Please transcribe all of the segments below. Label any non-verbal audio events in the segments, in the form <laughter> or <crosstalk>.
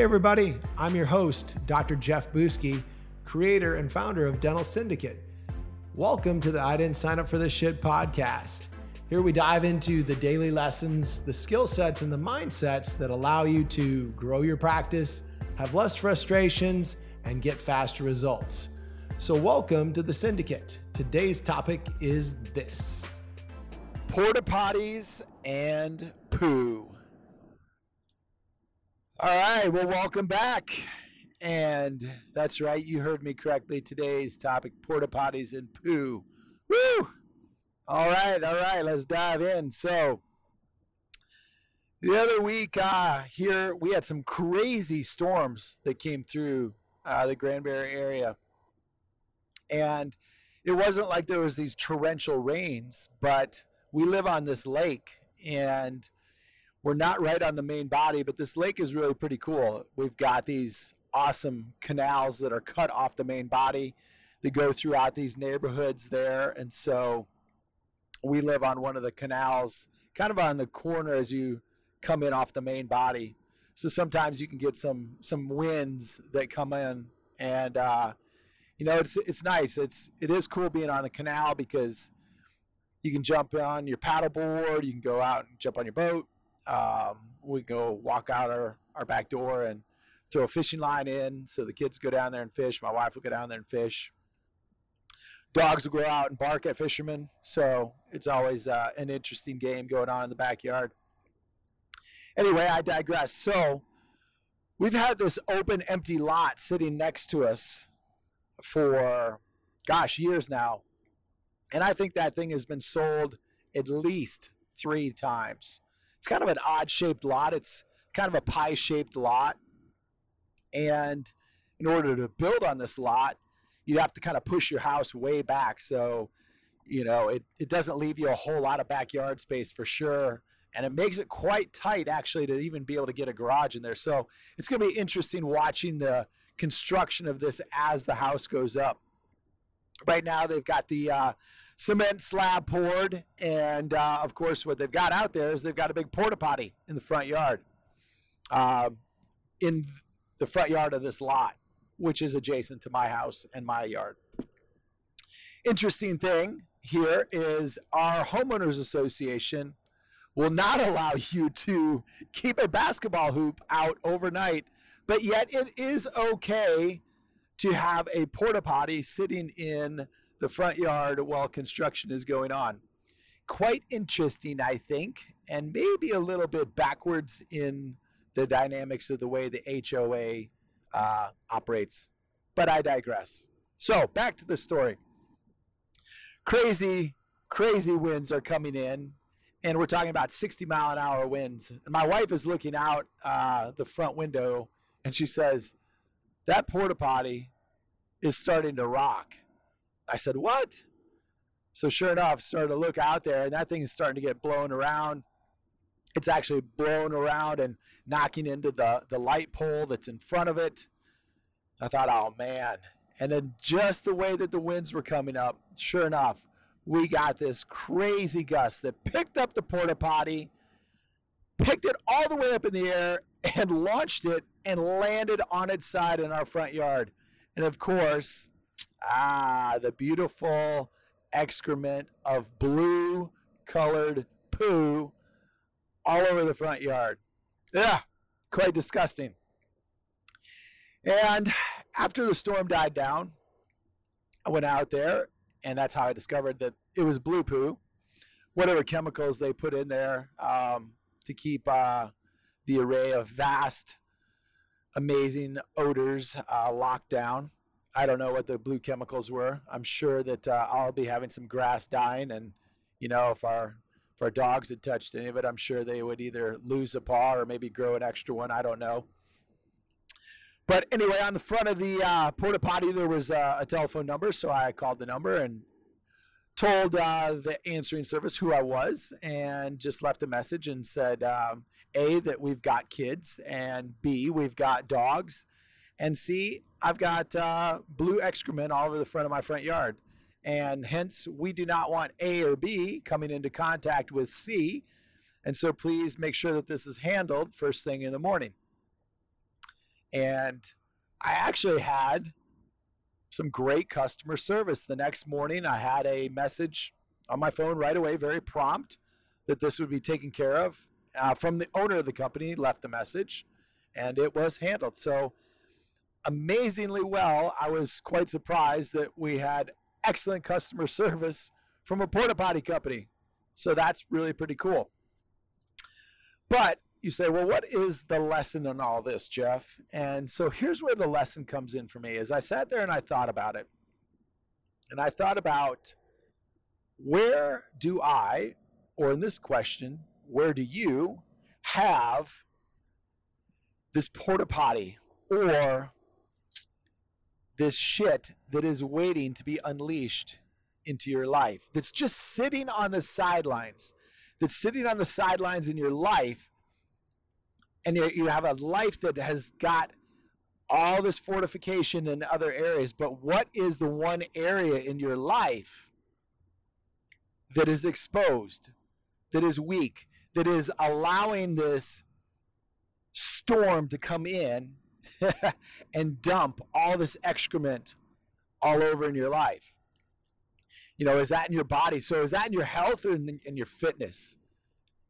Hey, everybody, I'm your host, Dr. Jeff Buske, creator and founder of Dental Syndicate. Welcome to the I Didn't Sign Up for This Shit podcast. Here we dive into the daily lessons, the skill sets, and the mindsets that allow you to grow your practice, have less frustrations, and get faster results. So, welcome to the Syndicate. Today's topic is this porta potties and poo. All right, well, welcome back. And that's right, you heard me correctly. Today's topic porta potties and poo. Woo! All right, all right, let's dive in. So, the other week uh, here, we had some crazy storms that came through uh, the Granbury area. And it wasn't like there was these torrential rains, but we live on this lake and we're not right on the main body, but this lake is really pretty cool. We've got these awesome canals that are cut off the main body that go throughout these neighborhoods there. And so we live on one of the canals, kind of on the corner as you come in off the main body. So sometimes you can get some some winds that come in, and uh, you know it's it's nice. It's it is cool being on a canal because you can jump on your paddleboard, you can go out and jump on your boat, um, we go walk out our, our back door and throw a fishing line in. So the kids go down there and fish. My wife will go down there and fish. Dogs will go out and bark at fishermen. So it's always uh, an interesting game going on in the backyard. Anyway, I digress. So we've had this open, empty lot sitting next to us for, gosh, years now. And I think that thing has been sold at least three times. It's kind of an odd shaped lot. It's kind of a pie shaped lot. And in order to build on this lot, you'd have to kind of push your house way back. So, you know, it, it doesn't leave you a whole lot of backyard space for sure. And it makes it quite tight actually to even be able to get a garage in there. So it's going to be interesting watching the construction of this as the house goes up. Right now, they've got the uh, cement slab poured, and uh, of course, what they've got out there is they've got a big porta potty in the front yard, uh, in the front yard of this lot, which is adjacent to my house and my yard. Interesting thing here is our homeowners association will not <laughs> allow you to keep a basketball hoop out overnight, but yet it is okay to have a porta potty sitting in the front yard while construction is going on. Quite interesting, I think, and maybe a little bit backwards in the dynamics of the way the HOA uh, operates. But I digress. So back to the story. Crazy, crazy winds are coming in, and we're talking about 60 mile an hour winds. And my wife is looking out uh, the front window, and she says, "That porta potty is starting to rock." I said, What? So sure enough, started to look out there, and that thing is starting to get blown around. It's actually blown around and knocking into the, the light pole that's in front of it. I thought, oh man. And then just the way that the winds were coming up, sure enough, we got this crazy gust that picked up the porta potty, picked it all the way up in the air, and launched it and landed on its side in our front yard. And of course, Ah, the beautiful excrement of blue colored poo all over the front yard. Yeah, quite disgusting. And after the storm died down, I went out there, and that's how I discovered that it was blue poo, whatever chemicals they put in there um, to keep uh, the array of vast, amazing odors uh, locked down. I don't know what the blue chemicals were. I'm sure that uh, I'll be having some grass dying, and you know, if our if our dogs had touched any of it, I'm sure they would either lose a paw or maybe grow an extra one. I don't know. But anyway, on the front of the uh, porta potty, there was uh, a telephone number, so I called the number and told uh, the answering service who I was, and just left a message and said, um, a that we've got kids, and b we've got dogs and C, I've got uh, blue excrement all over the front of my front yard. And hence, we do not want A or B coming into contact with C. And so please make sure that this is handled first thing in the morning. And I actually had some great customer service. The next morning, I had a message on my phone right away, very prompt, that this would be taken care of uh, from the owner of the company. Left the message, and it was handled. So amazingly well. I was quite surprised that we had excellent customer <laughs> service from a porta potty company. So that's really pretty cool. But you say, well, what is the lesson in all this, Jeff? And so here's where the lesson comes in for me. As I sat there and I thought about it, and I thought about where do I, or in this question, where do you have this porta potty or this shit that is waiting to be unleashed into your life, that's just sitting on the sidelines, that's sitting on the sidelines in your life and you have a life that has got all this fortification in other areas, but what is the one area in your life that is exposed, that is weak, that is allowing this storm to come in <laughs> and dump all this excrement all over in your life? You know, is that in your body? So is that in your health or in, in your fitness?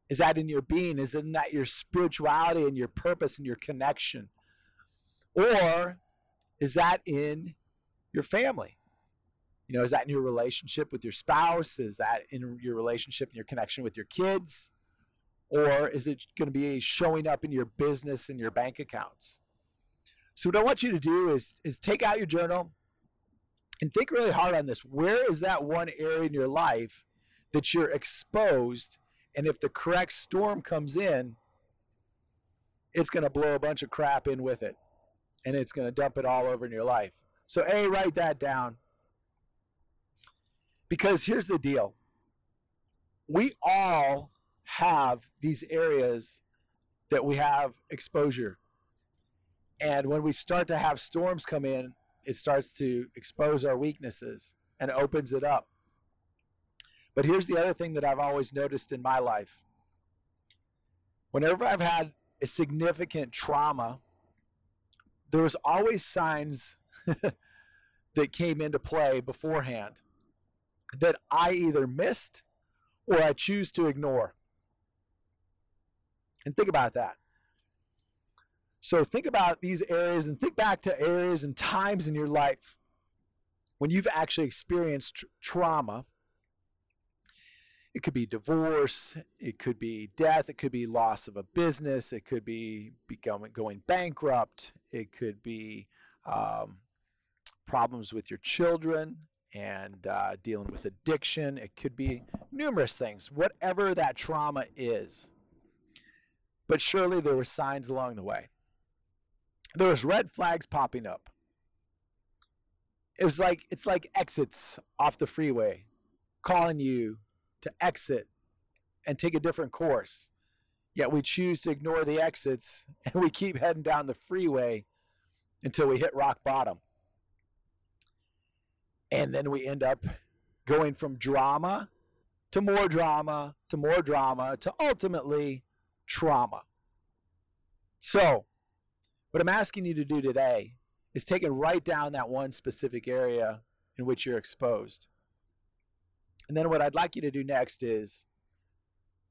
Is that in your being? Is in that your spirituality and your purpose and your connection? Or is that in your family? You know, is that in your relationship with your spouse? Is that in your relationship and your connection with your kids? Or is it going to be showing up in your business and your bank accounts? So what I want you to do is, is take out your journal and think really hard on this. Where is that one area in your life that you're exposed and if the correct storm comes in, it's going to blow a bunch of crap in with it. And it's going to dump it all over in your life. So, A, write that down. Because here's the deal we all have these areas that we have exposure. And when we start to have storms come in, it starts to expose our weaknesses and opens it up. But here's the other thing that I've always noticed in my life. Whenever I've had a significant trauma, there was always signs <laughs> that came into play beforehand that I either missed or I choose to ignore. And think about that. So think about these areas and think back to areas and times in your life when you've actually experienced tr- trauma it could be divorce, it could be death, it could be loss of a business, it could be becoming going bankrupt, it could be um, problems with your children and uh, dealing with addiction. It could be numerous things, whatever that trauma is. But surely there were signs along the way. There was red flags popping up. It was like it's like exits off the freeway calling you to exit and take a different course. Yet we choose to ignore the exits <laughs> and we keep heading down the freeway until we hit rock bottom. And then we end up going from drama to more drama to more drama to ultimately trauma. So, what I'm asking you to do today is take and write down that one specific area in which you're exposed. And then what I'd like you to do next is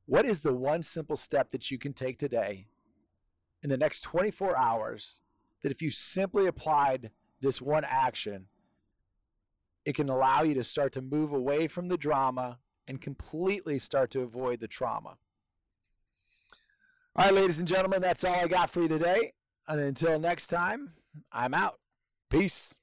what is the one simple step that you can take today in the next 24 hours that if you simply applied this one action, it can allow you to start to move away from the drama and completely start to avoid the trauma. All right, ladies and gentlemen, that's all I got for you today. And until next time, I'm out. Peace.